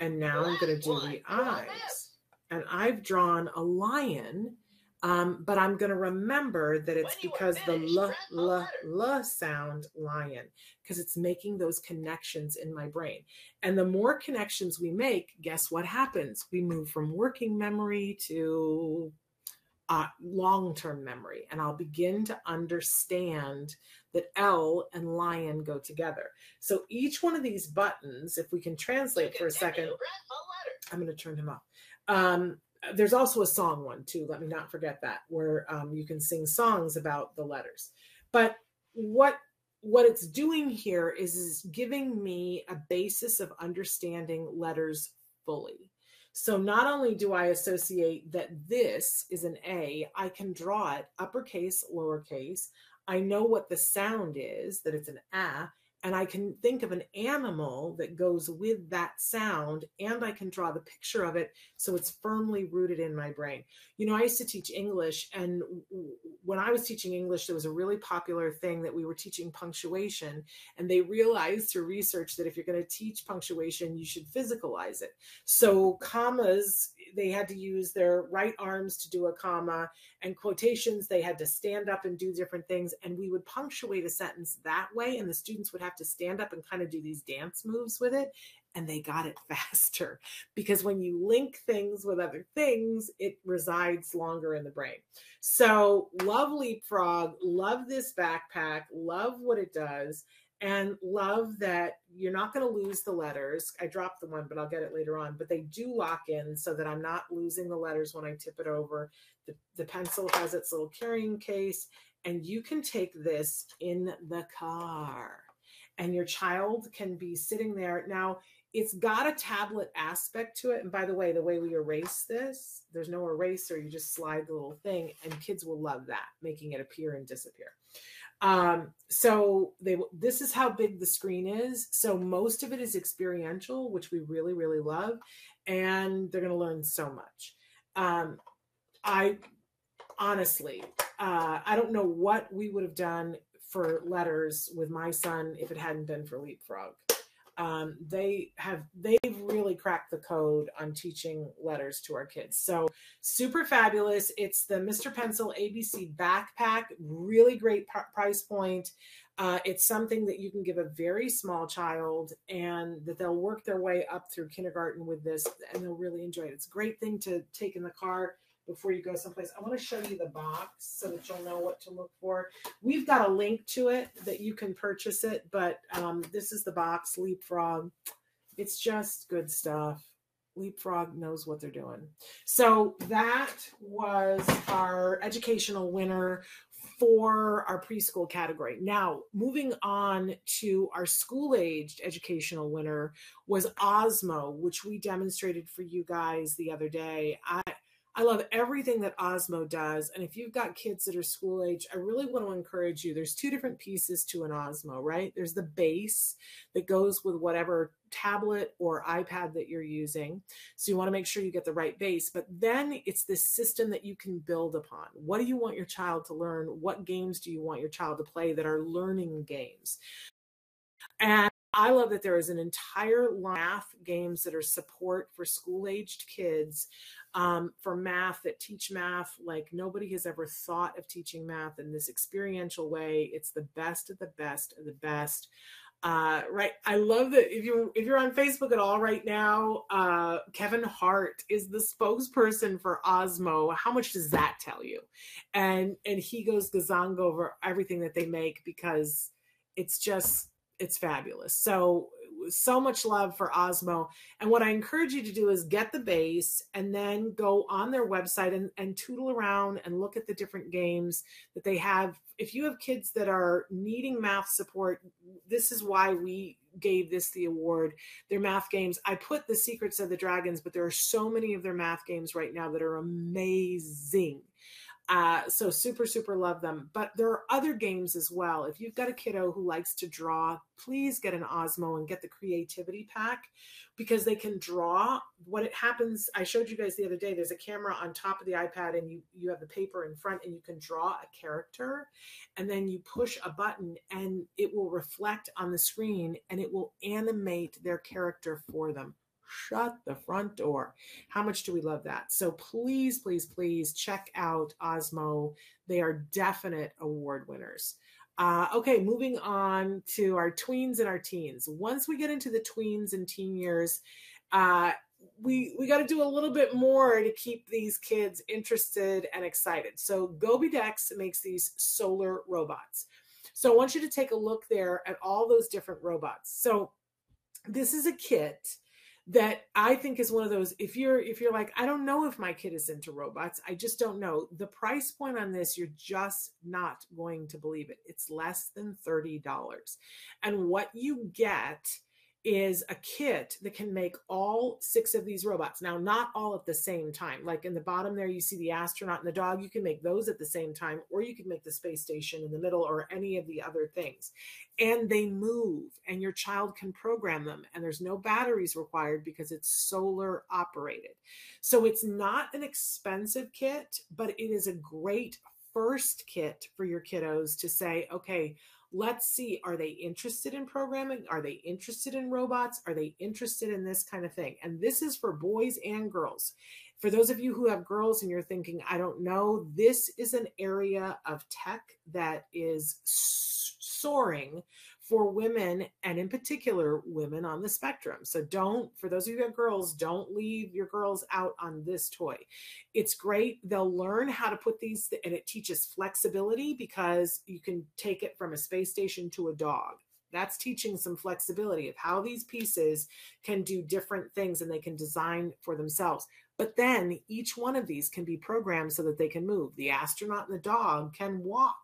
And now I'm going to do the eyes. This. And I've drawn a lion um, but I'm going to remember that it's because the l, l, l sound lion, because it's making those connections in my brain. And the more connections we make, guess what happens? We move from working memory to uh, long term memory. And I'll begin to understand that L and lion go together. So each one of these buttons, if we can translate for a second, I'm going to turn him off. Um, there's also a song one too. Let me not forget that, where um, you can sing songs about the letters. But what what it's doing here is, is giving me a basis of understanding letters fully. So not only do I associate that this is an A, I can draw it uppercase, lowercase. I know what the sound is, that it's an A, and I can think of an animal that goes with that sound and I can draw the picture of it so it's firmly rooted in my brain. You know, I used to teach English, and when I was teaching English, there was a really popular thing that we were teaching punctuation, and they realized through research that if you're going to teach punctuation, you should physicalize it. So, commas, they had to use their right arms to do a comma, and quotations, they had to stand up and do different things, and we would punctuate a sentence that way, and the students would have to stand up and kind of do these dance moves with it and they got it *laughs* faster because when you link things with other things, it resides longer in the brain. So, love Leapfrog, love this backpack, love what it does, and love that you're not going to lose the letters. I dropped the one, but I'll get it later on. But they do lock in so that I'm not losing the letters when I tip it over. The, the pencil has its little carrying case, and you can take this in the car and your child can be sitting there. Now, it's got a tablet aspect to it. And by the way, the way we erase this, there's no eraser. You just slide the little thing, and kids will love that, making it appear and disappear. Um, so they this is how big the screen is. So most of it is experiential, which we really, really love, and they're going to learn so much. Um, I honestly, uh, I don't know what we would have done for letters with my son if it hadn't been for Leapfrog um, they have they've really cracked the code on teaching letters to our kids. So super fabulous. It's the mr pencil abc backpack really great p- price point. Uh, it's something that you can give a very small child and that they'll work their way up through kindergarten with this and they'll really enjoy it. It's a great thing to take in the car before you go someplace. I want to show you the box so that you'll know what to look for. We've got a link to it that you can purchase it, but um, this is the box, Leapfrog. it's just good stuff. Leapfrog knows what they're doing. So that was our educational winner for our preschool category. Now, moving on to our school aged educational winner was Osmo, which we demonstrated for you guys the other day. I I love everything that Osmo does. And if you've got kids that are school age, I really want to encourage you. There's two different pieces to an Osmo, right? There's the base that goes with whatever tablet or iPad that you're using. So you want to make sure you get the right base. But then it's this system that you can build upon. What do you want your child to learn? What games do you want your child to play that are learning games? And I love that there is an entire line of math games that are support for school aged kids um, for math that teach math like nobody has ever thought of teaching math in this experiential way. It's the best of the best of the best. Uh, right. I love that if you if you're on Facebook at all right now, uh, Kevin Hart is the spokesperson for Osmo. How much does that tell you? And and he goes gazong over everything that they make because it's just it's fabulous. So so much love for Osmo. And what I encourage you to do is get the base and then go on their website and, and tootle around and look at the different games that they have. If you have kids that are needing math support, this is why we gave this the award. Their math games. I put the Secrets of the Dragons, but there are so many of their math games right now that are amazing. Uh, so super, super love them. But there are other games as well. If you've got a kiddo who likes to draw, please get an Osmo and get the creativity pack because they can draw. What it happens, I showed you guys the other day, there's a camera on top of the iPad and you, you have the paper in front and you can draw a character and then you push a button and it will reflect on the screen and it will animate their character for them shut the front door. How much do we love that? So please, please, please check out Osmo. They are definite award winners. Uh, okay, moving on to our tweens and our teens. Once we get into the tweens and teen years, uh, we we got to do a little bit more to keep these kids interested and excited. So Gobidex makes these solar robots. So I want you to take a look there at all those different robots. So this is a kit that I think is one of those if you're if you're like I don't know if my kid is into robots I just don't know the price point on this you're just not going to believe it. It's less than $30 and what you get is a kit that can make all six of these robots. Now, not all at the same time. Like in the bottom there, you see the astronaut and the dog. You can make those at the same time, or you can make the space station in the middle, or any of the other things. And they move, and your child can program them. And there's no batteries required because it's solar operated. So it's not an expensive kit, but it is a great first kit for your kiddos to say, okay, let's see are they interested in programming? Are they interested in robots? Are they interested in this kind of thing? And this is for boys and girls. For those of you who have girls and you're thinking i don't know this is an area of tech that is soaring for women and in particular women on the spectrum. So don't, for those of you who have girls, don't leave your girls out on this toy. It's great. They'll learn how to put these, and it teaches flexibility because you can take it from a space station to a dog. That's teaching some flexibility of how these pieces can do different things and they can design for themselves. But then each one of these can be programmed so that they can move. The astronaut and the dog can walk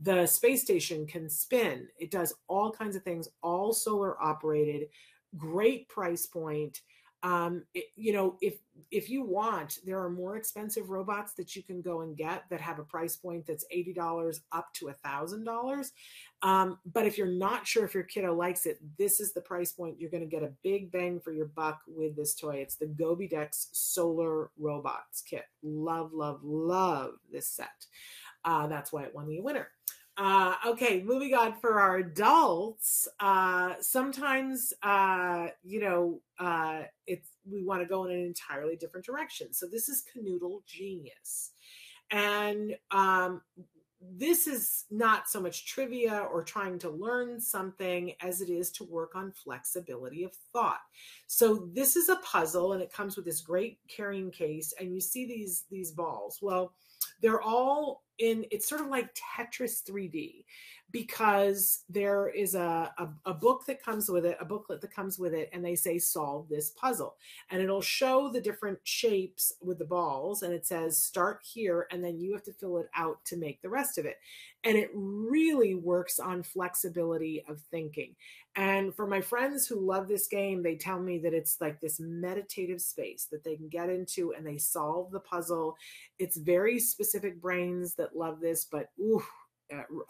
the space station can spin. It does all kinds of things, all solar operated, great price point. Um, it, you know, if if you want, there are more expensive robots that you can go and get that have a price point that's eighty dollars up to a thousand um, dollars. But if you're not sure if your kiddo likes it, this is the price point. You're going to get a big bang for your buck with this toy. It's the Gobidex Solar Robots Kit. Love, love, love this set. Uh, that's why it won the winner. Uh, okay, moving on for our adults. Uh, sometimes, uh, you know, uh, it's we want to go in an entirely different direction. So this is Kanoodle Genius, and um, this is not so much trivia or trying to learn something as it is to work on flexibility of thought. So this is a puzzle, and it comes with this great carrying case, and you see these these balls. Well they're all in it's sort of like tetris 3d because there is a, a, a, book that comes with it, a booklet that comes with it, and they say solve this puzzle. And it'll show the different shapes with the balls, and it says start here, and then you have to fill it out to make the rest of it. And it really works on flexibility of thinking. And for my friends who love this game, they tell me that it's like this meditative space that they can get into and they solve the puzzle. It's very specific brains that love this, but ooh,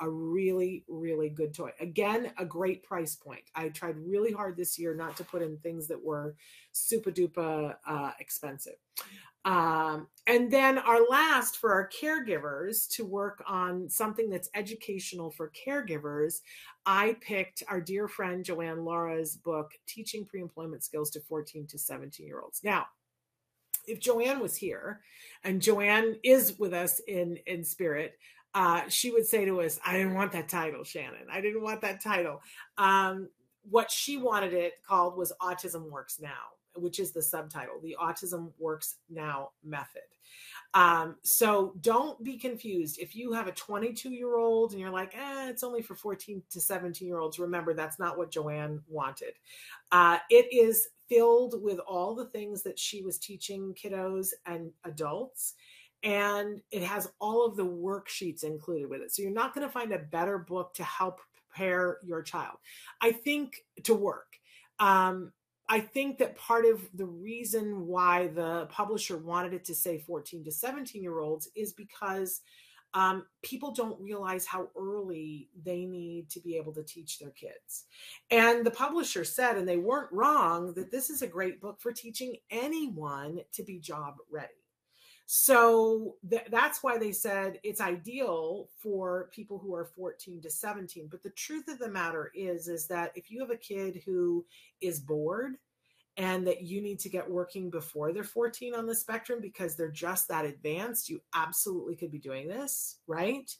a really really good toy. Again a great price point. I tried really hard this year not to put in things that were super duper uh, expensive. Um, and then our last for our caregivers to work on something that's educational for caregivers i picked our dear friend joanne lara's book teaching pre-employment skills to 14 to 17 year olds. Now if joanne was here and joanne is with us in in spirit uh, she would say to us, I didn't want that title, Shannon. I didn't want that title. Um, what she wanted it called was Autism Works Now, which is the subtitle, the Autism Works Now method. Um, so don't be confused. If you have a 22 year old and you're like, eh, it's only for 14 to 17 year olds, remember that's not what Joanne wanted. Uh, it is filled with all the things that she was teaching kiddos and adults and it has all of the worksheets included with it. So you're not going to find a better book to help prepare your child. I think to work. Um, I think that part of the reason why the publisher wanted it to say 14 to 17 year olds is because um, people don't realize how early they need to be able to teach their kids. And the publisher said, and they weren't wrong, that this is a great book for teaching anyone to be job ready. So th- that's why they said it's ideal for people who are 14 to 17. But the truth of the matter is, is that if you have a kid who is bored and that you need to get working before they're 14 on the spectrum because they're just that advanced, you absolutely could be doing this, right?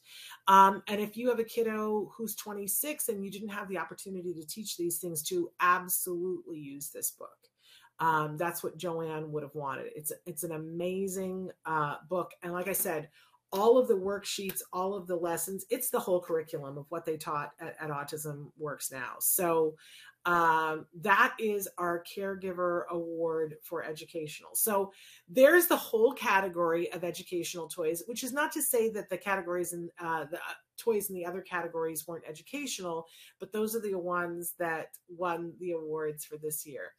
Um, and if you have a kiddo who's 26 and you didn't have the opportunity to teach these things to, absolutely use this book. Um, that's what Joanne would have wanted. It's it's an amazing uh, book, and like I said, all of the worksheets, all of the lessons, it's the whole curriculum of what they taught at, at Autism Works Now. So um, that is our caregiver award for educational. So there's the whole category of educational toys, which is not to say that the categories and uh, the toys in the other categories weren't educational, but those are the ones that won the awards for this year.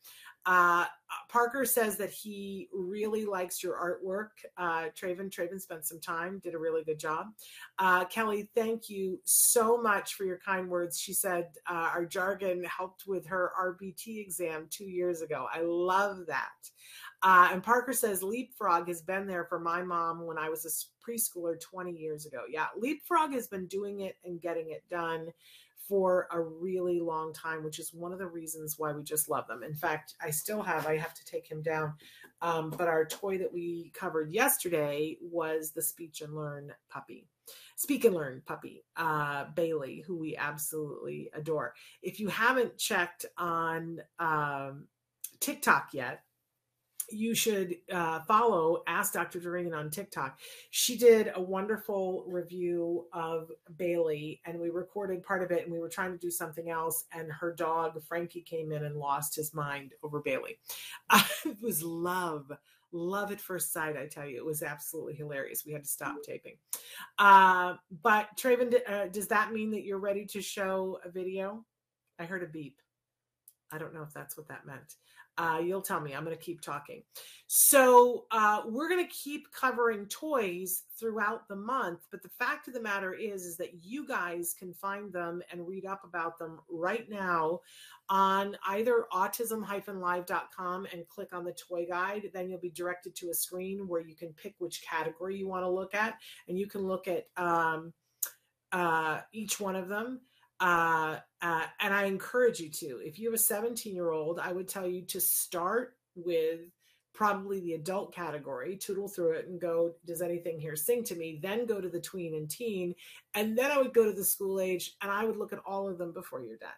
Uh, Parker says that he really likes your artwork. Uh, Traven, Traven spent some time, did a really good job. Uh, Kelly, thank you so much for your kind words. She said uh, our jargon helped with her RBT exam two years ago. I love that. Uh, and Parker says Leapfrog has been there for my mom when I was a preschooler 20 years ago. Yeah, Leapfrog has been doing it and getting it done for a really long time, which is one of the reasons why we just love them. In fact, I still have, I have to take him down. Um, but our toy that we covered yesterday was the speech and learn puppy. Speak and Learn puppy, uh, Bailey, who we absolutely adore. If you haven't checked on um, TikTok yet, you should uh, follow Ask Dr. Doreen on TikTok. She did a wonderful review of Bailey, and we recorded part of it, and we were trying to do something else, and her dog Frankie came in and lost his mind over Bailey. *laughs* It was love, love at first sight. I tell you, it was absolutely hilarious. We had to stop taping. Uh, but Traven, uh, does that mean that you're ready to show a video? I heard a beep. I don't know if that's what that meant. Uh, you'll tell me. I'm going to keep talking. So, uh, we're going to keep covering toys throughout the month. But the fact of the matter is, is that you guys can find them and read up about them right now on either autism-live.com and click on the toy guide. Then you'll be directed to a screen where you can pick which category you want to look at, and you can look at um, uh, each one of them. Uh, uh, and I encourage you to. If you have a 17 year old, I would tell you to start with probably the adult category, tootle through it and go, does anything here sing to me? Then go to the tween and teen. And then I would go to the school age and I would look at all of them before you're done.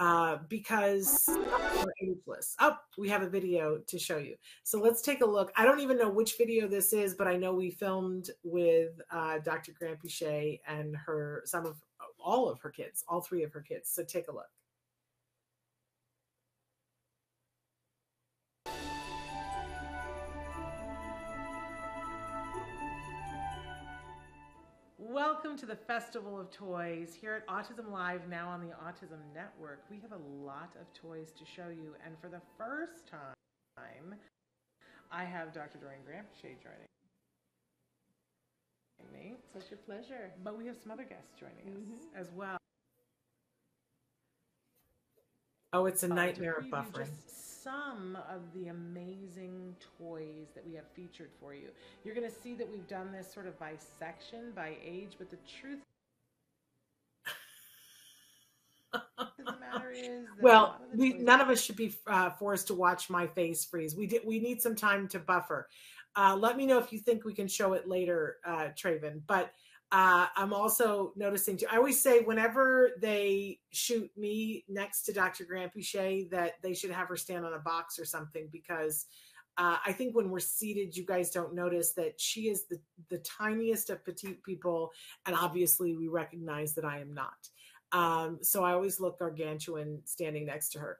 Uh, because we're ageless. Oh, we have a video to show you. So let's take a look. I don't even know which video this is, but I know we filmed with uh, Dr. Granpeesheh and her some of all of her kids, all three of her kids. So take a look. Welcome to the Festival of Toys here at Autism Live, now on the Autism Network. We have a lot of toys to show you, and for the first time, I have Dr. Doreen Granpeesheh joining me. Such a pleasure. But we have some other guests joining us mm-hmm. as well. Oh, it's a uh, nightmare of buffering. some of the amazing toys that we have featured for you. You're going to see that we've done this sort of by section, by age, but the truth the matter is well we none of us should be uh, forced to watch my face freeze we did we need some time to buffer uh, let me know if you think we can show it later, uh, Traven. But uh, I'm also noticing too. I always say whenever they shoot me next to Dr. Granpeesheh that they should have her stand on a box or something because uh, I think when we're seated, you guys don't notice that she is the the tiniest of petite people, and obviously we recognize that I am not. Um, so I always look gargantuan standing next to her.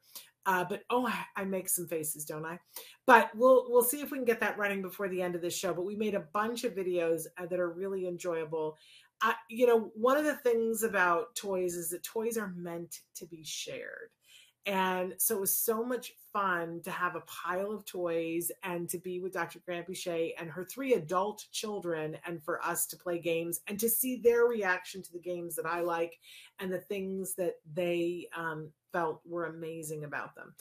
Uh, but oh, I, make some faces, don't I? But we'll we'll see if we can get that running before the end of the show. But we made a bunch of videos uh, that are really enjoyable. Uh, you know, one of the things about toys is that toys are meant to be shared. And so it was so much fun to have a pile of toys and to be with Dr. Granpeesheh and her three adult children and for us to play games and to see their reaction to the games that I like and the things that they um, felt were amazing about them.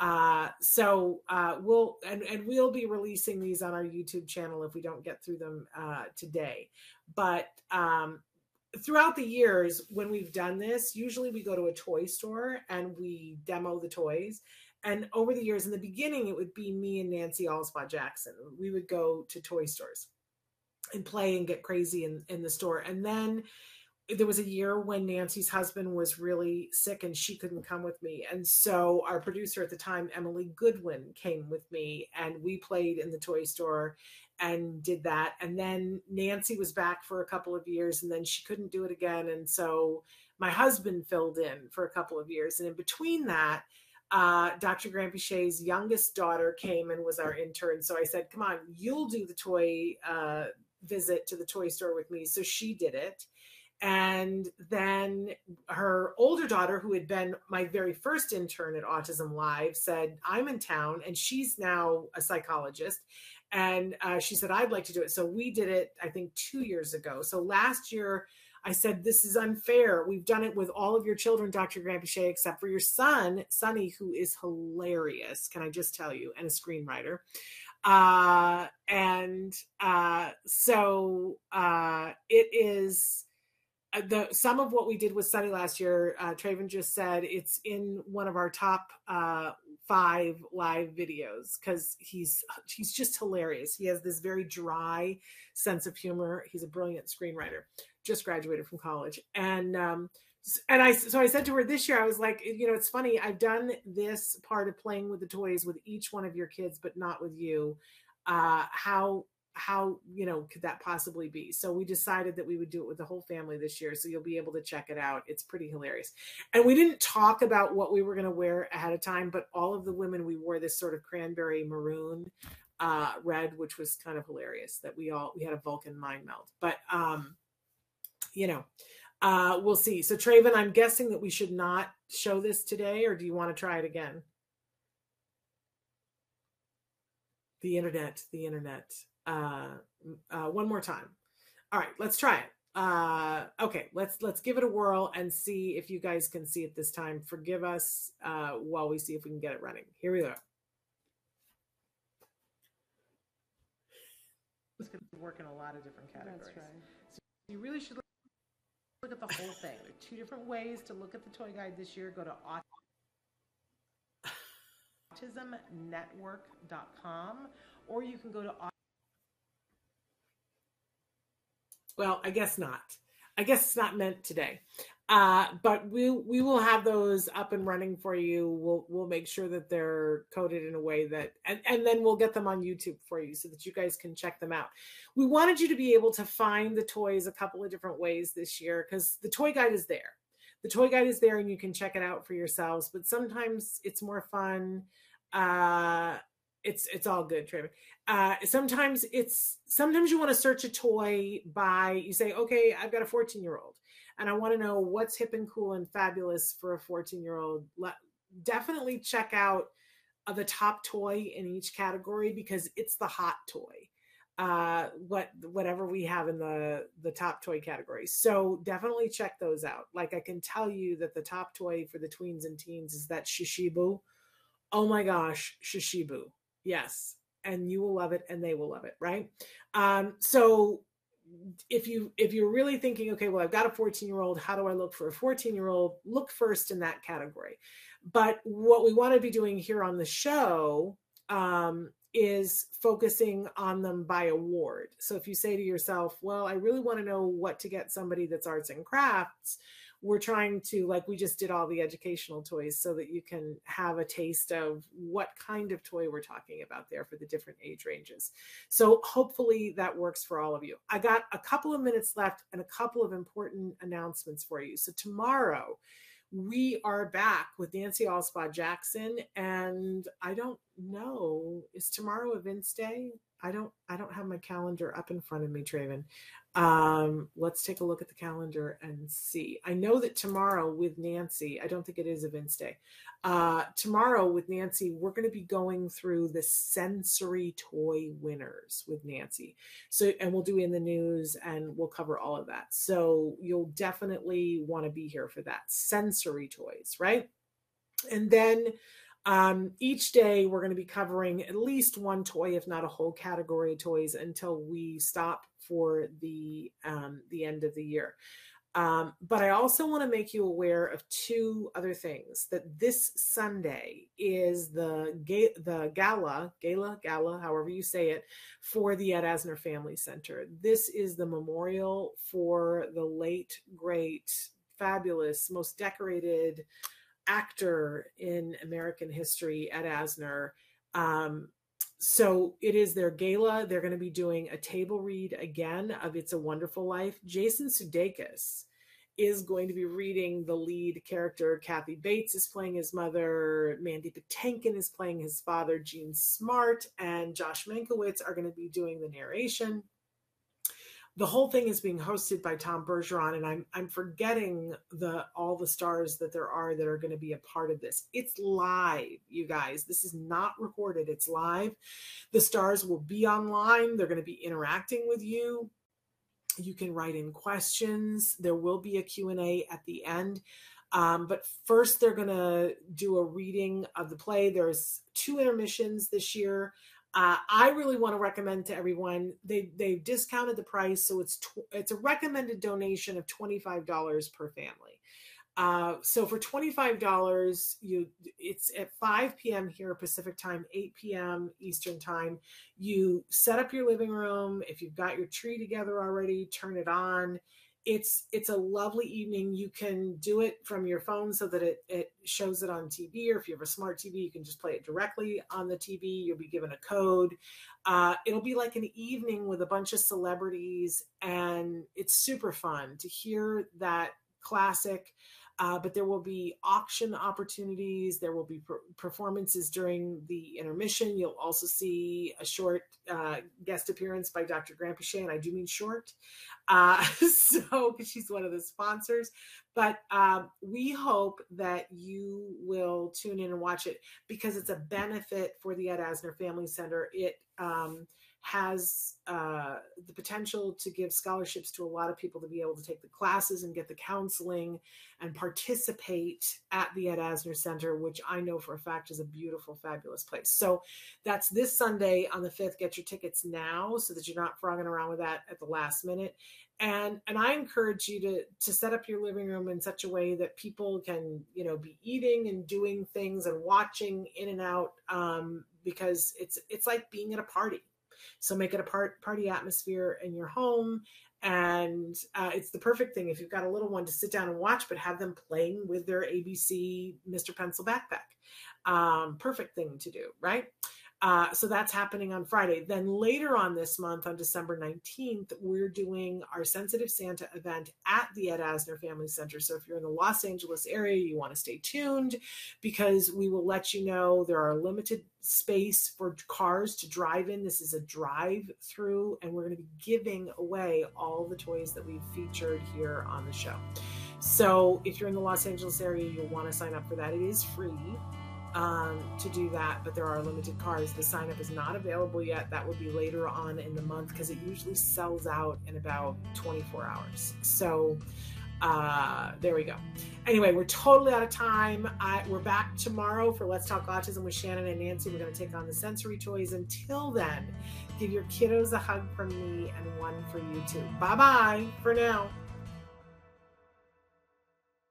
Uh, so uh, we'll and, and we'll be releasing these on our YouTube channel if we don't get through them uh, today. But um, throughout the years when we've done this, usually we go to a toy store and we demo the toys. And over the years, in the beginning, it would be me and Nancy Alspaugh Jackson. We would go to toy stores and play and get crazy in, in the store. And then there was a year when Nancy's husband was really sick and she couldn't come with me. And so our producer at the time, Emily Goodwin, came with me and we played in the toy store and did that. And then Nancy was back for a couple of years and then she couldn't do it again. And so my husband filled in for a couple of years. And in between that, uh, Dr. Granpeesheh's youngest daughter came and was our intern. So I said, come on, you'll do the toy uh, visit to the toy store with me. So she did it. And then her older daughter, who had been my very first intern at Autism Live, said, I'm in town. And she's now a psychologist. And uh, she said, I'd like to do it. So we did it, I think, two years ago. So last year, I said, This is unfair. We've done it with all of your children, Dr. Granpeesheh, except for your son, Sonny, who is hilarious, can I just tell you, and a screenwriter. Uh, and uh, so uh, it is the some of what we did with Sunny last year, uh, Traven just said it's in one of our top uh, five live videos because he's he's just hilarious. He has this very dry sense of humor. He's a brilliant screenwriter. Just graduated from college, and um, and I so I said to her this year, I was like, you know, it's funny. I've done this part of playing with the toys with each one of your kids, but not with you. Uh, how how you know could that possibly be? So we decided that we would do it with the whole family this year so you'll be able to check it out. It's pretty hilarious. And we didn't talk about what we were going to wear ahead of time but all of the women we wore this sort of cranberry maroon uh red which was kind of hilarious that we all we had a vulcan mind melt but um you know uh we'll see. So traven i'm guessing that we should not show this today or do you want to try it again? The internet the internet uh, uh, one more time. All right, let's try it. Uh, okay, let's let's give it a whirl and see if you guys can see it this time. Forgive us uh, while we see if we can get it running. Here we go. It's going to work in a lot of different categories. That's right. So you really should look, look at the whole thing. There are two different ways to look at the toy guide this year. Go to *laughs* autismnetwork.com or you can go to well, I guess not. I guess it's not meant today. Uh, but we we will have those up and running for you. We'll we'll make sure that they're coded in a way that and, and then we'll get them on YouTube for you so that you guys can check them out. We wanted you to be able to find the toys a couple of different ways this year because the toy guide is there. The toy guide is there and you can check it out for yourselves, but sometimes it's more fun. Uh it's it's all good, Traven. Uh, sometimes it's sometimes you want to search a toy by you say, okay, I've got a 14 year old and I want to know what's hip and cool and fabulous for a 14 year old, definitely check out uh, the top toy in each category because it's the hot toy. Uh, what whatever we have in the the top toy category. So definitely check those out. Like I can tell you that the top toy for the tweens and teens is that Shishibu. Oh my gosh, Shishibu. Yes, and you will love it, and they will love it, right? Um, so if you if you're really thinking okay well i've got a 14 year old how do i look for a 14 year old look first in that category. But what we want to be doing here on the show um, is focusing on them by award. So if you say to yourself well i really want to know what to get somebody that's arts and crafts we're trying to like we just did all the educational toys so that you can have a taste of what kind of toy we're talking about there for the different age ranges so hopefully that works for all of you i got a couple of minutes left and a couple of important announcements for you so tomorrow we are back with Nancy Alspaugh Jackson, and I don't know is tomorrow Events Day. I don't I don't have my calendar up in front of me, Traven. Um, let's take a look at the calendar and see. I know that tomorrow with Nancy, I don't think it is Events Day. Uh, tomorrow with Nancy, we're going to be going through the sensory toy winners with Nancy. So, and we'll do in the news and we'll cover all of that. So, you'll definitely want to be here for that. Sensory toys, right? And then um, each day we're going to be covering at least one toy, if not a whole category of toys, until we stop for the um, the end of the year. Um, but I also want to make you aware of two other things. That this Sunday is the ga- the gala, gala, gala, however you say it, for the Ed Asner Family Center. This is the memorial for the late, great, fabulous, most decorated actor in American history, Ed Asner. Um, so it is their gala. They're going to be doing a table read again of It's a Wonderful Life. Jason Sudeikis is going to be reading the lead character. Kathy Bates is playing his mother. Mandy Patinkin is playing his father. Jean Smart and Josh Mankiewicz are going to be doing the narration the whole thing is being hosted by Tom Bergeron, and I'm I'm forgetting the all the stars that there are that are going to be a part of this. It's live, you guys. This is not recorded. It's live. The stars will be online. They're going to be interacting with you. You can write in questions. There will be a Q&A at the end. Um, but first, they're going to do a reading of the play. There's two intermissions this year. Uh, I really want to recommend to everyone. They they've discounted the price, so it's tw- it's a recommended donation of twenty five dollars per family. Uh, so for twenty five dollars, you it's at five p.m. here Pacific time, eight p.m. Eastern time. You set up your living room. If you've got your tree together already, turn it on it's it's a lovely evening. You can do it from your phone so that it, it shows it on tv or if you have a smart tv you can just play it directly on the tv you'll be given a code. Uh, it'll be like an evening with a bunch of celebrities and it's super fun to hear that classic uh, but there will be auction opportunities. There will be per- performances during the intermission. You'll also see a short uh, guest appearance by Dr. Grant and I do mean short. Uh, *laughs* so, because she's one of the sponsors. But um, we hope that you will tune in and watch it because it's a benefit for the Ed Asner Family Center. It um, has uh, the potential to give scholarships to a lot of people to be able to take the classes and get the counseling and participate at the Ed Asner Center, which I know for a fact is a beautiful, fabulous place. So that's this Sunday on the 5th. Get your tickets now so that you're not frogging around with that at the last minute. And and I encourage you to to set up your living room in such a way that people can, you know, be eating and doing things and watching in and out um, because it's it's like being at a party So make it a part, party atmosphere in your home. And uh, it's the perfect thing if you've got a little one to sit down and watch, but have them playing with their ABC Mr. Pencil backpack. Um, perfect thing to do, right? Uh, so that's happening on Friday. Then later on this month, on December 19th, we're doing our Sensitive Santa event at the Ed Asner Family Center. So if you're in the Los Angeles area, you want to stay tuned because we will let you know there are limited space for cars to drive in. This is a drive through, and we're going to be giving away all the toys that we've featured here on the show. So if you're in the Los Angeles area, you'll want to sign up for that. It is free um, to do that, but there are limited cars. The sign up is not available yet. That will be later on in the month because it usually sells out in about 24 hours. So uh, there we go. Anyway, we're totally out of time. I, we're back tomorrow for Let's Talk Autism with Shannon and Nancy. We're going to take on the sensory toys. Until then, give your kiddos a hug from me and one for you too. Bye bye for now.